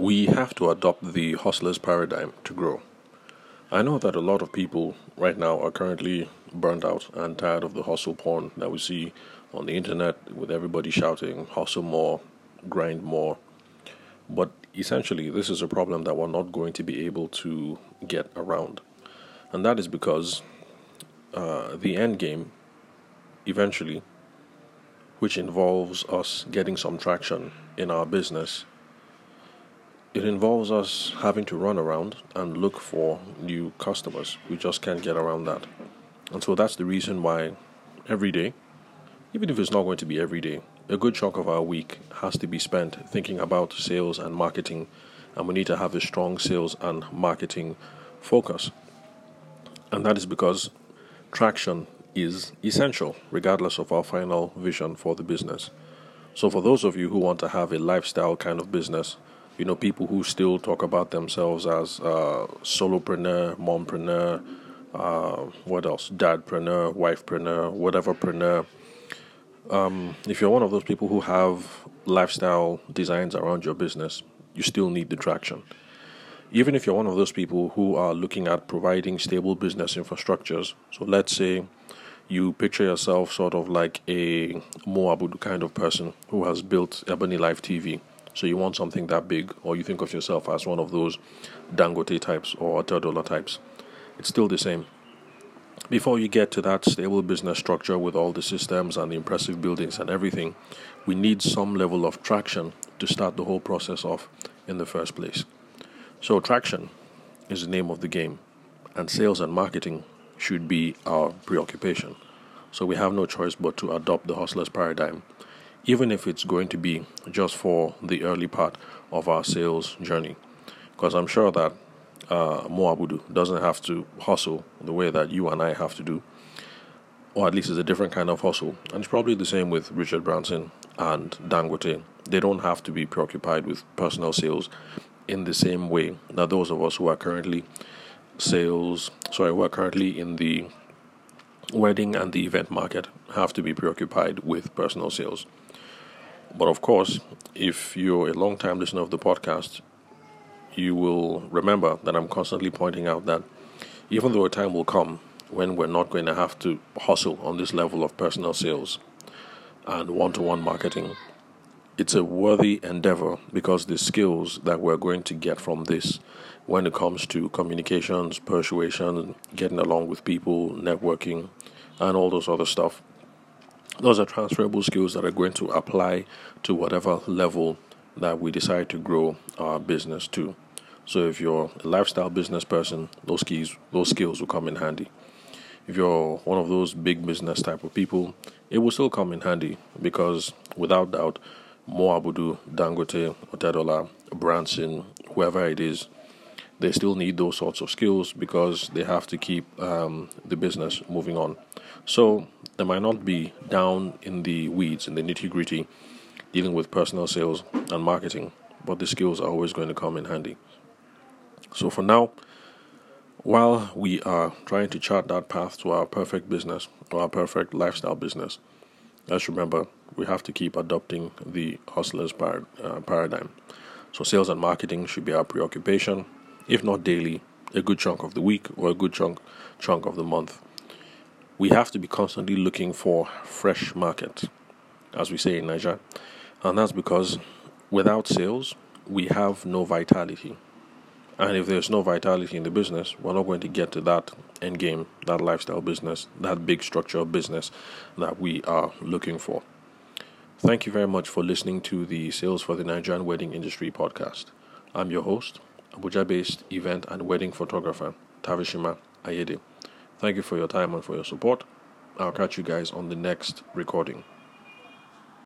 we have to adopt the hustler's paradigm to grow. I know that a lot of people right now are currently burnt out and tired of the hustle porn that we see on the internet with everybody shouting, hustle more, grind more. But essentially, this is a problem that we're not going to be able to get around. And that is because uh, the end game, eventually, which involves us getting some traction in our business, it involves us having to run around and look for new customers. We just can't get around that. And so that's the reason why every day, even if it's not going to be every day, a good chunk of our week has to be spent thinking about sales and marketing, and we need to have a strong sales and marketing focus. And that is because traction is essential, regardless of our final vision for the business. So, for those of you who want to have a lifestyle kind of business, you know, people who still talk about themselves as uh, solopreneur, mompreneur, uh, what else, dadpreneur, wifepreneur, whateverpreneur. Um, if you're one of those people who have lifestyle designs around your business, you still need the traction. Even if you're one of those people who are looking at providing stable business infrastructures, so let's say you picture yourself sort of like a Mo Abudu kind of person who has built Ebony Life TV so you want something that big, or you think of yourself as one of those Dangote types or Dollar types. It's still the same. Before you get to that stable business structure with all the systems and the impressive buildings and everything, we need some level of traction to start the whole process off in the first place. So, traction is the name of the game, and sales and marketing should be our preoccupation. So, we have no choice but to adopt the hustler's paradigm even if it's going to be just for the early part of our sales journey. Because I'm sure that uh, Mo Abudu doesn't have to hustle the way that you and I have to do, or at least it's a different kind of hustle. And it's probably the same with Richard Branson and Dangote. They don't have to be preoccupied with personal sales in the same way that those of us who are currently sales, sorry, who are currently in the wedding and the event market have to be preoccupied with personal sales. But of course, if you're a long time listener of the podcast, you will remember that I'm constantly pointing out that even though a time will come when we're not going to have to hustle on this level of personal sales and one to one marketing, it's a worthy endeavor because the skills that we're going to get from this when it comes to communications, persuasion, getting along with people, networking, and all those other stuff those are transferable skills that are going to apply to whatever level that we decide to grow our business to. So if you're a lifestyle business person, those keys, those skills will come in handy. If you're one of those big business type of people, it will still come in handy because without doubt, Mo Abudu, Dangote, Otedola, Branson, whoever it is, they still need those sorts of skills because they have to keep um, the business moving on. So they might not be down in the weeds, in the nitty gritty, dealing with personal sales and marketing, but the skills are always going to come in handy. So for now, while we are trying to chart that path to our perfect business or our perfect lifestyle business, let's remember we have to keep adopting the hustler's par- uh, paradigm. So, sales and marketing should be our preoccupation, if not daily, a good chunk of the week or a good chunk chunk of the month we have to be constantly looking for fresh market, as we say in Naija. And that's because without sales, we have no vitality. And if there's no vitality in the business, we're not going to get to that end game, that lifestyle business, that big structure of business that we are looking for. Thank you very much for listening to the Sales for the Nigerian Wedding Industry podcast. I'm your host, Abuja based event and wedding photographer, Tavishima Ayede. Thank you for your time and for your support. I'll catch you guys on the next recording.